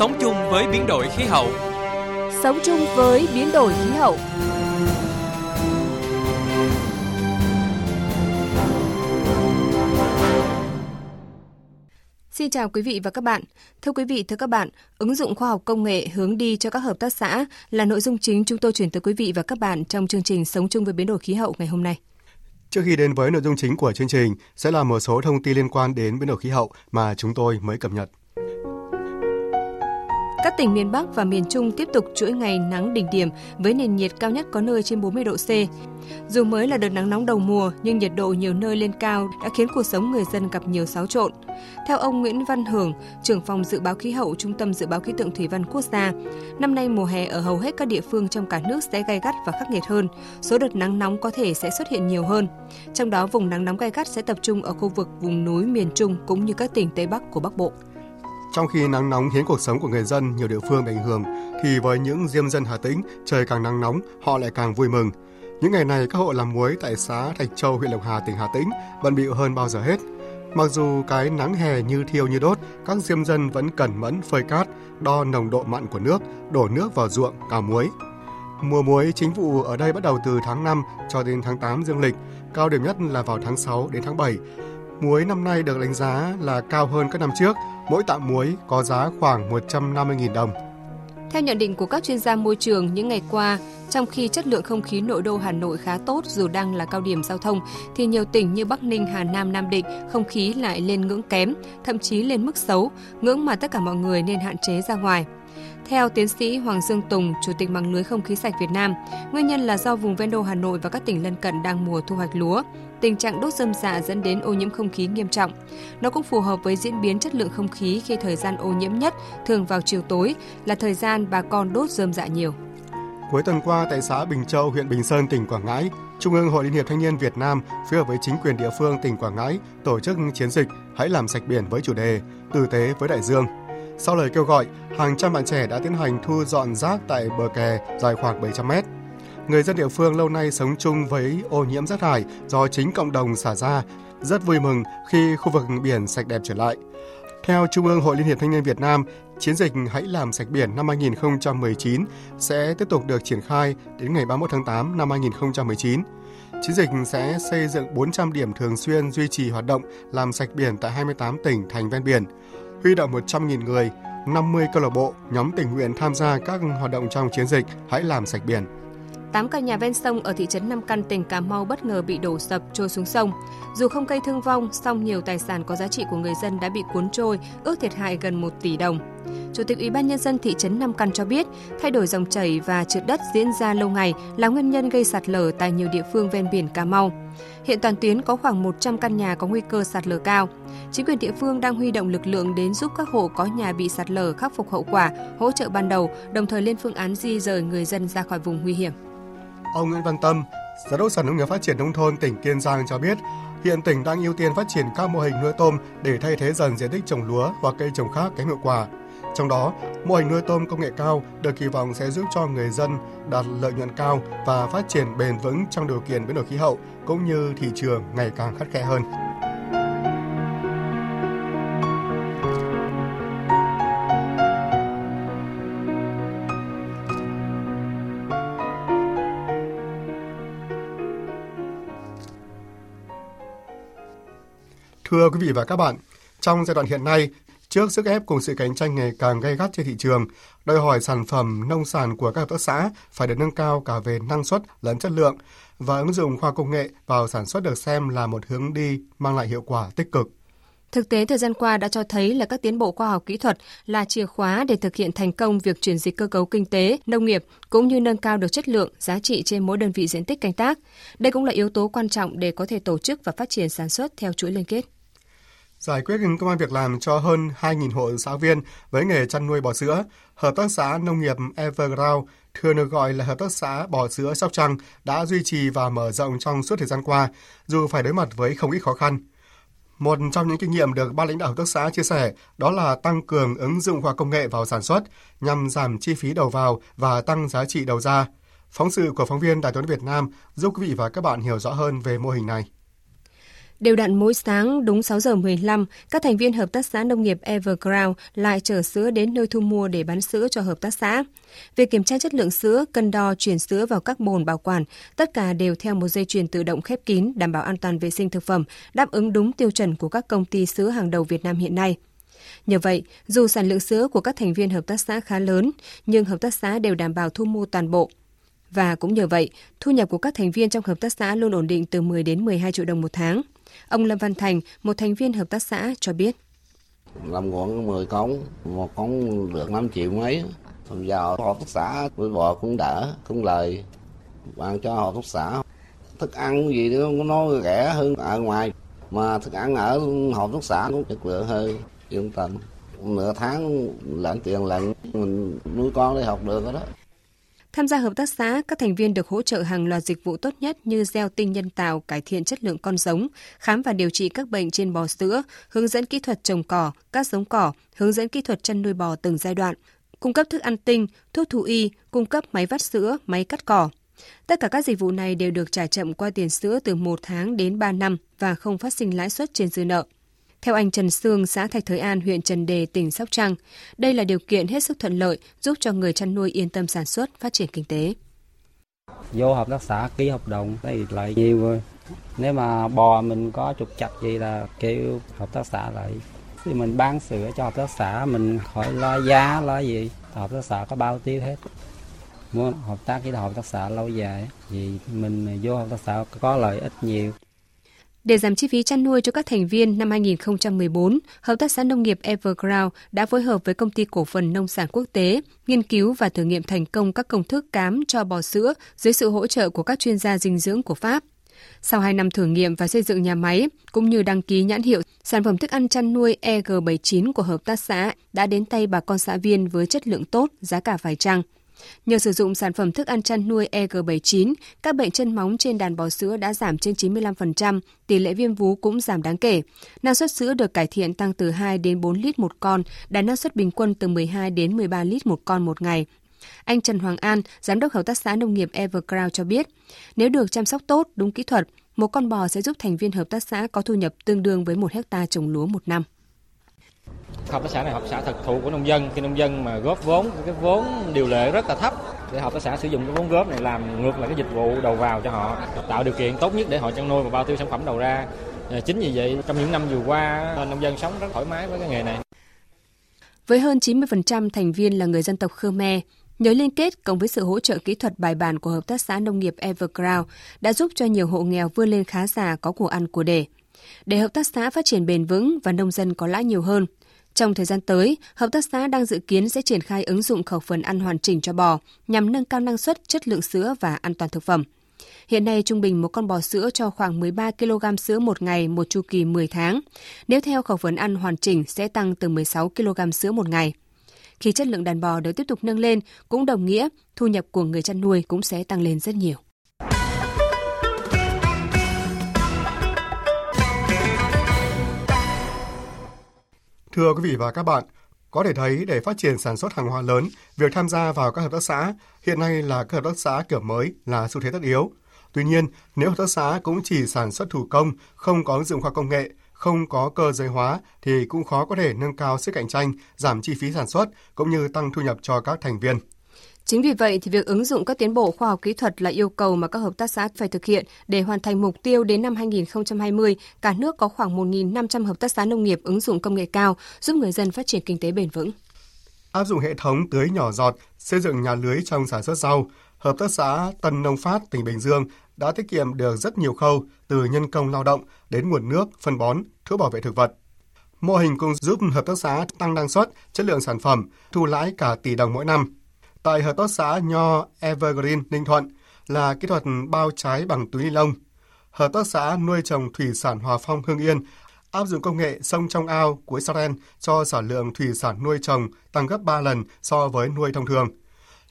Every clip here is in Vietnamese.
Sống chung với biến đổi khí hậu. Sống chung với biến đổi khí hậu. Xin chào quý vị và các bạn. Thưa quý vị, thưa các bạn, ứng dụng khoa học công nghệ hướng đi cho các hợp tác xã là nội dung chính chúng tôi chuyển tới quý vị và các bạn trong chương trình Sống chung với biến đổi khí hậu ngày hôm nay. Trước khi đến với nội dung chính của chương trình, sẽ là một số thông tin liên quan đến biến đổi khí hậu mà chúng tôi mới cập nhật. Các tỉnh miền Bắc và miền Trung tiếp tục chuỗi ngày nắng đỉnh điểm với nền nhiệt cao nhất có nơi trên 40 độ C. Dù mới là đợt nắng nóng đầu mùa nhưng nhiệt độ nhiều nơi lên cao đã khiến cuộc sống người dân gặp nhiều xáo trộn. Theo ông Nguyễn Văn Hưởng, trưởng phòng dự báo khí hậu Trung tâm Dự báo Khí tượng Thủy văn Quốc gia, năm nay mùa hè ở hầu hết các địa phương trong cả nước sẽ gay gắt và khắc nghiệt hơn. Số đợt nắng nóng có thể sẽ xuất hiện nhiều hơn. Trong đó, vùng nắng nóng gay gắt sẽ tập trung ở khu vực vùng núi miền Trung cũng như các tỉnh Tây Bắc của Bắc Bộ. Trong khi nắng nóng khiến cuộc sống của người dân nhiều địa phương bị ảnh hưởng, thì với những diêm dân Hà Tĩnh, trời càng nắng nóng, họ lại càng vui mừng. Những ngày này, các hộ làm muối tại xã Thạch Châu, huyện Lộc Hà, tỉnh Hà Tĩnh bận bịu hơn bao giờ hết. Mặc dù cái nắng hè như thiêu như đốt, các diêm dân vẫn cẩn mẫn phơi cát, đo nồng độ mặn của nước, đổ nước vào ruộng, cào muối. Mùa muối chính vụ ở đây bắt đầu từ tháng 5 cho đến tháng 8 dương lịch, cao điểm nhất là vào tháng 6 đến tháng 7. Muối năm nay được đánh giá là cao hơn các năm trước, mỗi tạ muối có giá khoảng 150.000 đồng. Theo nhận định của các chuyên gia môi trường những ngày qua, trong khi chất lượng không khí nội đô Hà Nội khá tốt dù đang là cao điểm giao thông, thì nhiều tỉnh như Bắc Ninh, Hà Nam, Nam Định không khí lại lên ngưỡng kém, thậm chí lên mức xấu, ngưỡng mà tất cả mọi người nên hạn chế ra ngoài. Theo tiến sĩ Hoàng Dương Tùng, Chủ tịch mạng lưới không khí sạch Việt Nam, nguyên nhân là do vùng ven đô Hà Nội và các tỉnh lân cận đang mùa thu hoạch lúa. Tình trạng đốt rơm dạ dẫn đến ô nhiễm không khí nghiêm trọng. Nó cũng phù hợp với diễn biến chất lượng không khí khi thời gian ô nhiễm nhất thường vào chiều tối là thời gian bà con đốt rơm dạ nhiều. Cuối tuần qua tại xã Bình Châu, huyện Bình Sơn, tỉnh Quảng Ngãi, Trung ương Hội Liên hiệp Thanh niên Việt Nam phối hợp với chính quyền địa phương tỉnh Quảng Ngãi tổ chức chiến dịch Hãy làm sạch biển với chủ đề Tử tế với đại dương. Sau lời kêu gọi, hàng trăm bạn trẻ đã tiến hành thu dọn rác tại bờ kè dài khoảng 700 mét. Người dân địa phương lâu nay sống chung với ô nhiễm rác thải do chính cộng đồng xả ra, rất vui mừng khi khu vực biển sạch đẹp trở lại. Theo Trung ương Hội Liên hiệp Thanh niên Việt Nam, chiến dịch Hãy làm sạch biển năm 2019 sẽ tiếp tục được triển khai đến ngày 31 tháng 8 năm 2019. Chiến dịch sẽ xây dựng 400 điểm thường xuyên duy trì hoạt động làm sạch biển tại 28 tỉnh thành ven biển, huy động 100.000 người, 50 câu lạc bộ, nhóm tình nguyện tham gia các hoạt động trong chiến dịch Hãy làm sạch biển. 8 căn nhà ven sông ở thị trấn Nam Căn, tỉnh Cà Mau bất ngờ bị đổ sập trôi xuống sông. Dù không gây thương vong, song nhiều tài sản có giá trị của người dân đã bị cuốn trôi, ước thiệt hại gần 1 tỷ đồng. Chủ tịch Ủy ban nhân dân thị trấn Nam Căn cho biết, thay đổi dòng chảy và trượt đất diễn ra lâu ngày là nguyên nhân gây sạt lở tại nhiều địa phương ven biển Cà Mau. Hiện toàn tuyến có khoảng 100 căn nhà có nguy cơ sạt lở cao. Chính quyền địa phương đang huy động lực lượng đến giúp các hộ có nhà bị sạt lở khắc phục hậu quả, hỗ trợ ban đầu, đồng thời lên phương án di rời người dân ra khỏi vùng nguy hiểm. Ông Nguyễn Văn Tâm, Giám đốc Sở Nông nghiệp Phát triển Nông thôn tỉnh Kiên Giang cho biết, hiện tỉnh đang ưu tiên phát triển các mô hình nuôi tôm để thay thế dần diện tích trồng lúa và cây trồng khác kém hiệu quả. Trong đó, mô hình nuôi tôm công nghệ cao được kỳ vọng sẽ giúp cho người dân đạt lợi nhuận cao và phát triển bền vững trong điều kiện biến đổi khí hậu cũng như thị trường ngày càng khắt khe hơn. Thưa quý vị và các bạn, trong giai đoạn hiện nay, trước sức ép cùng sự cạnh tranh ngày càng gay gắt trên thị trường, đòi hỏi sản phẩm nông sản của các hợp tác xã phải được nâng cao cả về năng suất lẫn chất lượng và ứng dụng khoa công nghệ vào sản xuất được xem là một hướng đi mang lại hiệu quả tích cực. Thực tế thời gian qua đã cho thấy là các tiến bộ khoa học kỹ thuật là chìa khóa để thực hiện thành công việc chuyển dịch cơ cấu kinh tế, nông nghiệp cũng như nâng cao được chất lượng, giá trị trên mỗi đơn vị diện tích canh tác. Đây cũng là yếu tố quan trọng để có thể tổ chức và phát triển sản xuất theo chuỗi liên kết giải quyết công an việc làm cho hơn 2.000 hộ xã viên với nghề chăn nuôi bò sữa, Hợp tác xã Nông nghiệp Everground, thường được gọi là Hợp tác xã bò sữa Sóc Trăng, đã duy trì và mở rộng trong suốt thời gian qua, dù phải đối mặt với không ít khó khăn. Một trong những kinh nghiệm được ban lãnh đạo hợp tác xã chia sẻ đó là tăng cường ứng dụng khoa công nghệ vào sản xuất nhằm giảm chi phí đầu vào và tăng giá trị đầu ra. Phóng sự của phóng viên Đài tiếng Việt Nam giúp quý vị và các bạn hiểu rõ hơn về mô hình này. Đều đặn mỗi sáng đúng 6 giờ 15, các thành viên hợp tác xã nông nghiệp Everground lại chở sữa đến nơi thu mua để bán sữa cho hợp tác xã. Việc kiểm tra chất lượng sữa, cân đo, chuyển sữa vào các bồn bảo quản, tất cả đều theo một dây chuyền tự động khép kín, đảm bảo an toàn vệ sinh thực phẩm, đáp ứng đúng tiêu chuẩn của các công ty sữa hàng đầu Việt Nam hiện nay. Nhờ vậy, dù sản lượng sữa của các thành viên hợp tác xã khá lớn, nhưng hợp tác xã đều đảm bảo thu mua toàn bộ. Và cũng nhờ vậy, thu nhập của các thành viên trong hợp tác xã luôn ổn định từ 10 đến 12 triệu đồng một tháng. Ông Lâm Văn Thành, một thành viên hợp tác xã cho biết. Làm khoảng 10 con, một con được 5 triệu mấy. Hôm giờ hợp tác xã với bò cũng đỡ, cũng lời. Bán cho hợp tác xã. Thức ăn gì đó nó rẻ hơn ở ngoài. Mà thức ăn ở hợp tác xã cũng chất lượng hơn, yên tâm. Nửa tháng lãnh tiền lần mình nuôi con đi học được đó. Tham gia hợp tác xã, các thành viên được hỗ trợ hàng loạt dịch vụ tốt nhất như gieo tinh nhân tạo, cải thiện chất lượng con giống, khám và điều trị các bệnh trên bò sữa, hướng dẫn kỹ thuật trồng cỏ, các giống cỏ, hướng dẫn kỹ thuật chăn nuôi bò từng giai đoạn, cung cấp thức ăn tinh, thuốc thú y, cung cấp máy vắt sữa, máy cắt cỏ. Tất cả các dịch vụ này đều được trả chậm qua tiền sữa từ 1 tháng đến 3 năm và không phát sinh lãi suất trên dư nợ. Theo anh Trần Sương, xã Thạch Thới An, huyện Trần Đề, tỉnh Sóc Trăng, đây là điều kiện hết sức thuận lợi giúp cho người chăn nuôi yên tâm sản xuất, phát triển kinh tế. Vô hợp tác xã ký hợp đồng thì lại nhiều rồi. Nếu mà bò mình có trục chặt gì là kêu hợp tác xã lại. Thì mình bán sữa cho hợp tác xã, mình khỏi lo giá, lo gì. Hợp tác xã có bao tiêu hết. Muốn hợp tác với hợp tác xã lâu dài thì mình vô hợp tác xã có lợi ích nhiều. Để giảm chi phí chăn nuôi cho các thành viên năm 2014, Hợp tác xã nông nghiệp Everground đã phối hợp với công ty cổ phần nông sản quốc tế nghiên cứu và thử nghiệm thành công các công thức cám cho bò sữa dưới sự hỗ trợ của các chuyên gia dinh dưỡng của Pháp. Sau 2 năm thử nghiệm và xây dựng nhà máy, cũng như đăng ký nhãn hiệu, sản phẩm thức ăn chăn nuôi EG79 của hợp tác xã đã đến tay bà con xã viên với chất lượng tốt, giá cả phải chăng. Nhờ sử dụng sản phẩm thức ăn chăn nuôi EG79, các bệnh chân móng trên đàn bò sữa đã giảm trên 95%, tỷ lệ viêm vú cũng giảm đáng kể. Năng suất sữa được cải thiện tăng từ 2 đến 4 lít một con, đạt năng suất bình quân từ 12 đến 13 lít một con một ngày. Anh Trần Hoàng An, giám đốc hợp tác xã nông nghiệp Evercrown cho biết, nếu được chăm sóc tốt, đúng kỹ thuật, một con bò sẽ giúp thành viên hợp tác xã có thu nhập tương đương với một hecta trồng lúa một năm. Hợp tác xã này hợp tác xã thực thụ của nông dân, khi nông dân mà góp vốn, cái vốn điều lệ rất là thấp để hợp tác xã sử dụng cái vốn góp này làm ngược lại cái dịch vụ đầu vào cho họ, tạo điều kiện tốt nhất để họ chăn nuôi và bao tiêu sản phẩm đầu ra. Ờ, chính vì vậy trong những năm vừa qua nông dân sống rất thoải mái với cái nghề này. Với hơn 90% thành viên là người dân tộc Khmer, Nhờ liên kết cộng với sự hỗ trợ kỹ thuật bài bản của Hợp tác xã Nông nghiệp Everground đã giúp cho nhiều hộ nghèo vươn lên khá giả có của ăn của để. Để hợp tác xã phát triển bền vững và nông dân có lãi nhiều hơn, trong thời gian tới, hợp tác xã đang dự kiến sẽ triển khai ứng dụng khẩu phần ăn hoàn chỉnh cho bò nhằm nâng cao năng suất, chất lượng sữa và an toàn thực phẩm. Hiện nay trung bình một con bò sữa cho khoảng 13 kg sữa một ngày một chu kỳ 10 tháng. Nếu theo khẩu phần ăn hoàn chỉnh sẽ tăng từ 16 kg sữa một ngày. Khi chất lượng đàn bò được tiếp tục nâng lên, cũng đồng nghĩa thu nhập của người chăn nuôi cũng sẽ tăng lên rất nhiều. Thưa quý vị và các bạn, có thể thấy để phát triển sản xuất hàng hóa lớn, việc tham gia vào các hợp tác xã hiện nay là các hợp tác xã kiểu mới là xu thế tất yếu. Tuy nhiên, nếu hợp tác xã cũng chỉ sản xuất thủ công, không có ứng dụng khoa công nghệ, không có cơ giới hóa thì cũng khó có thể nâng cao sức cạnh tranh, giảm chi phí sản xuất cũng như tăng thu nhập cho các thành viên. Chính vì vậy thì việc ứng dụng các tiến bộ khoa học kỹ thuật là yêu cầu mà các hợp tác xã phải thực hiện để hoàn thành mục tiêu đến năm 2020, cả nước có khoảng 1.500 hợp tác xã nông nghiệp ứng dụng công nghệ cao giúp người dân phát triển kinh tế bền vững. Áp dụng hệ thống tưới nhỏ giọt, xây dựng nhà lưới trong sản xuất rau, Hợp tác xã Tân Nông Phát, tỉnh Bình Dương đã tiết kiệm được rất nhiều khâu từ nhân công lao động đến nguồn nước, phân bón, thuốc bảo vệ thực vật. Mô hình cũng giúp hợp tác xã tăng năng suất, chất lượng sản phẩm, thu lãi cả tỷ đồng mỗi năm. Tại hợp tác xã Nho Evergreen Ninh Thuận là kỹ thuật bao trái bằng túi ni lông. Hợp tác xã nuôi trồng thủy sản Hòa Phong Hương Yên áp dụng công nghệ sông trong ao của Israel cho sản lượng thủy sản nuôi trồng tăng gấp 3 lần so với nuôi thông thường.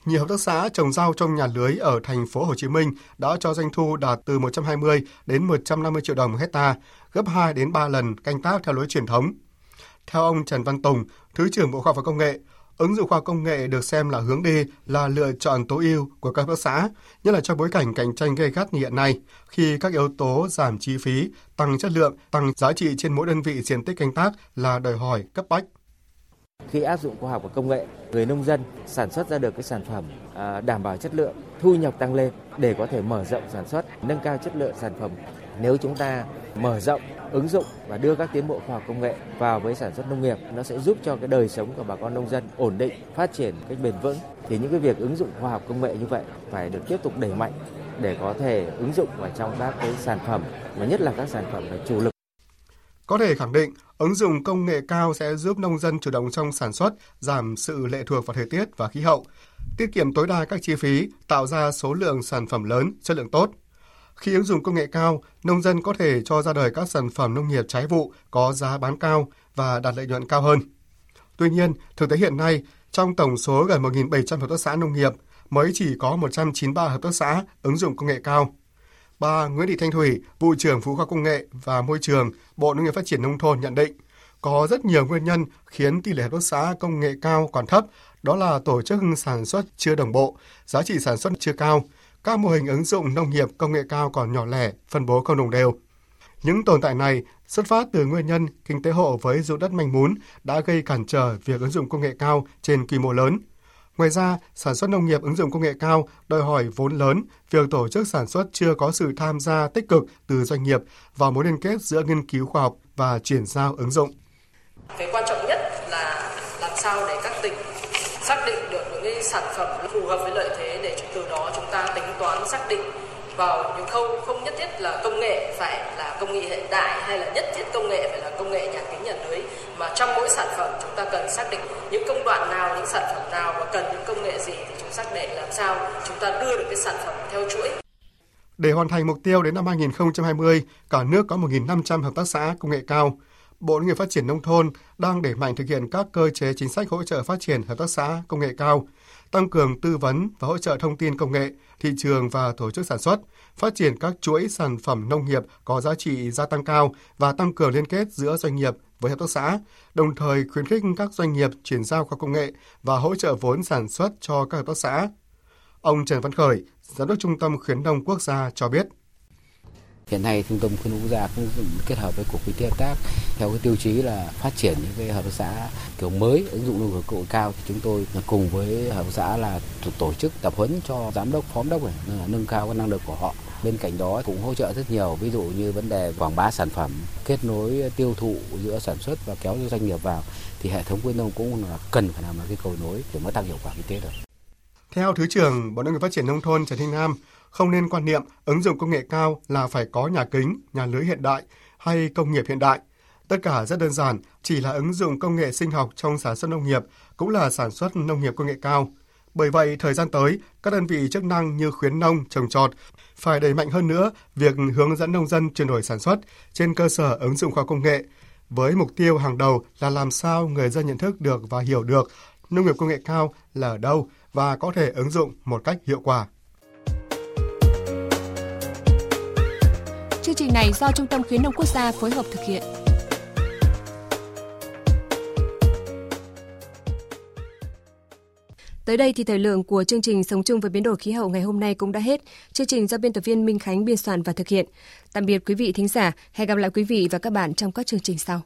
Nhiều hợp tác xã trồng rau trong nhà lưới ở thành phố Hồ Chí Minh đã cho doanh thu đạt từ 120 đến 150 triệu đồng một hecta, gấp 2 đến 3 lần canh tác theo lối truyền thống. Theo ông Trần Văn Tùng, Thứ trưởng Bộ Khoa học và Công nghệ, Ứng dụng khoa học công nghệ được xem là hướng đi, là lựa chọn tối ưu của các hợp tác xã, nhất là trong bối cảnh cạnh tranh gay gắt như hiện nay, khi các yếu tố giảm chi phí, tăng chất lượng, tăng giá trị trên mỗi đơn vị diện tích canh tác là đòi hỏi cấp bách. Khi áp dụng khoa học và công nghệ, người nông dân sản xuất ra được cái sản phẩm à, đảm bảo chất lượng, thu nhập tăng lên để có thể mở rộng sản xuất, nâng cao chất lượng sản phẩm. Nếu chúng ta mở rộng ứng dụng và đưa các tiến bộ khoa học công nghệ vào với sản xuất nông nghiệp. Nó sẽ giúp cho cái đời sống của bà con nông dân ổn định phát triển cách bền vững. Thì những cái việc ứng dụng khoa học công nghệ như vậy phải được tiếp tục đẩy mạnh để có thể ứng dụng vào trong các cái sản phẩm và nhất là các sản phẩm là chủ lực. Có thể khẳng định, ứng dụng công nghệ cao sẽ giúp nông dân chủ động trong sản xuất, giảm sự lệ thuộc vào thời tiết và khí hậu, tiết kiệm tối đa các chi phí, tạo ra số lượng sản phẩm lớn, chất lượng tốt. Khi ứng dụng công nghệ cao, nông dân có thể cho ra đời các sản phẩm nông nghiệp trái vụ có giá bán cao và đạt lợi nhuận cao hơn. Tuy nhiên, thực tế hiện nay, trong tổng số gần 1.700 hợp tác xã nông nghiệp, mới chỉ có 193 hợp tác xã ứng dụng công nghệ cao. Bà Nguyễn Thị Thanh Thủy, vụ trưởng Phú khoa Công nghệ và Môi trường, Bộ Nông nghiệp Phát triển Nông thôn nhận định, có rất nhiều nguyên nhân khiến tỷ lệ hợp tác xã công nghệ cao còn thấp, đó là tổ chức sản xuất chưa đồng bộ, giá trị sản xuất chưa cao, các mô hình ứng dụng nông nghiệp công nghệ cao còn nhỏ lẻ, phân bố không đồng đều. Những tồn tại này xuất phát từ nguyên nhân kinh tế hộ với ruộng đất manh mún đã gây cản trở việc ứng dụng công nghệ cao trên quy mô lớn. Ngoài ra, sản xuất nông nghiệp ứng dụng công nghệ cao đòi hỏi vốn lớn, việc tổ chức sản xuất chưa có sự tham gia tích cực từ doanh nghiệp và mối liên kết giữa nghiên cứu khoa học và chuyển giao ứng dụng. Cái quan trọng nhất là làm sao để các tỉnh xác định được những cái sản phẩm phù hợp với lợi thế để từ đó chúng xác định vào những khâu không nhất thiết là công nghệ phải là công nghệ hiện đại hay là nhất thiết công nghệ phải là công nghệ nhà kính nhà lưới mà trong mỗi sản phẩm chúng ta cần xác định những công đoạn nào những sản phẩm nào và cần những công nghệ gì thì chúng xác định làm sao chúng ta đưa được cái sản phẩm theo chuỗi để hoàn thành mục tiêu đến năm 2020, cả nước có 1.500 hợp tác xã công nghệ cao. Bộ Nông nghiệp Phát triển Nông thôn đang đẩy mạnh thực hiện các cơ chế chính sách hỗ trợ phát triển hợp tác xã công nghệ cao, tăng cường tư vấn và hỗ trợ thông tin công nghệ, thị trường và tổ chức sản xuất, phát triển các chuỗi sản phẩm nông nghiệp có giá trị gia tăng cao và tăng cường liên kết giữa doanh nghiệp với hợp tác xã, đồng thời khuyến khích các doanh nghiệp chuyển giao khoa công nghệ và hỗ trợ vốn sản xuất cho các hợp tác xã. Ông Trần Văn Khởi, Giám đốc Trung tâm Khuyến nông Quốc gia cho biết. Hiện nay Trung tâm khuyến nông quốc gia cũng kết hợp với cục kinh tế hợp tác theo cái tiêu chí là phát triển những cái hợp tác xã kiểu mới ứng dụng nông nghiệp công nghệ cao. Thì chúng tôi cùng với hợp tác xã là tổ chức tập huấn cho giám đốc phó giám đốc này nâng cao cái năng lực của họ. Bên cạnh đó cũng hỗ trợ rất nhiều ví dụ như vấn đề quảng bá sản phẩm kết nối tiêu thụ giữa sản xuất và kéo doanh nghiệp vào thì hệ thống khuyến nông cũng là cần phải làm một cái cầu nối để mới tăng hiệu quả kinh tế được. Theo Thứ trưởng Bộ Nông nghiệp Phát triển Nông thôn Trần Thanh Nam, không nên quan niệm ứng dụng công nghệ cao là phải có nhà kính, nhà lưới hiện đại hay công nghiệp hiện đại. Tất cả rất đơn giản, chỉ là ứng dụng công nghệ sinh học trong sản xuất nông nghiệp cũng là sản xuất nông nghiệp công nghệ cao. Bởi vậy, thời gian tới, các đơn vị chức năng như khuyến nông, trồng trọt phải đẩy mạnh hơn nữa việc hướng dẫn nông dân chuyển đổi sản xuất trên cơ sở ứng dụng khoa công nghệ, với mục tiêu hàng đầu là làm sao người dân nhận thức được và hiểu được nông nghiệp công nghệ cao là ở đâu và có thể ứng dụng một cách hiệu quả. Chương trình này do Trung tâm Khuyến nông Quốc gia phối hợp thực hiện. Tới đây thì thời lượng của chương trình Sống chung với biến đổi khí hậu ngày hôm nay cũng đã hết. Chương trình do biên tập viên Minh Khánh biên soạn và thực hiện. Tạm biệt quý vị thính giả, hẹn gặp lại quý vị và các bạn trong các chương trình sau.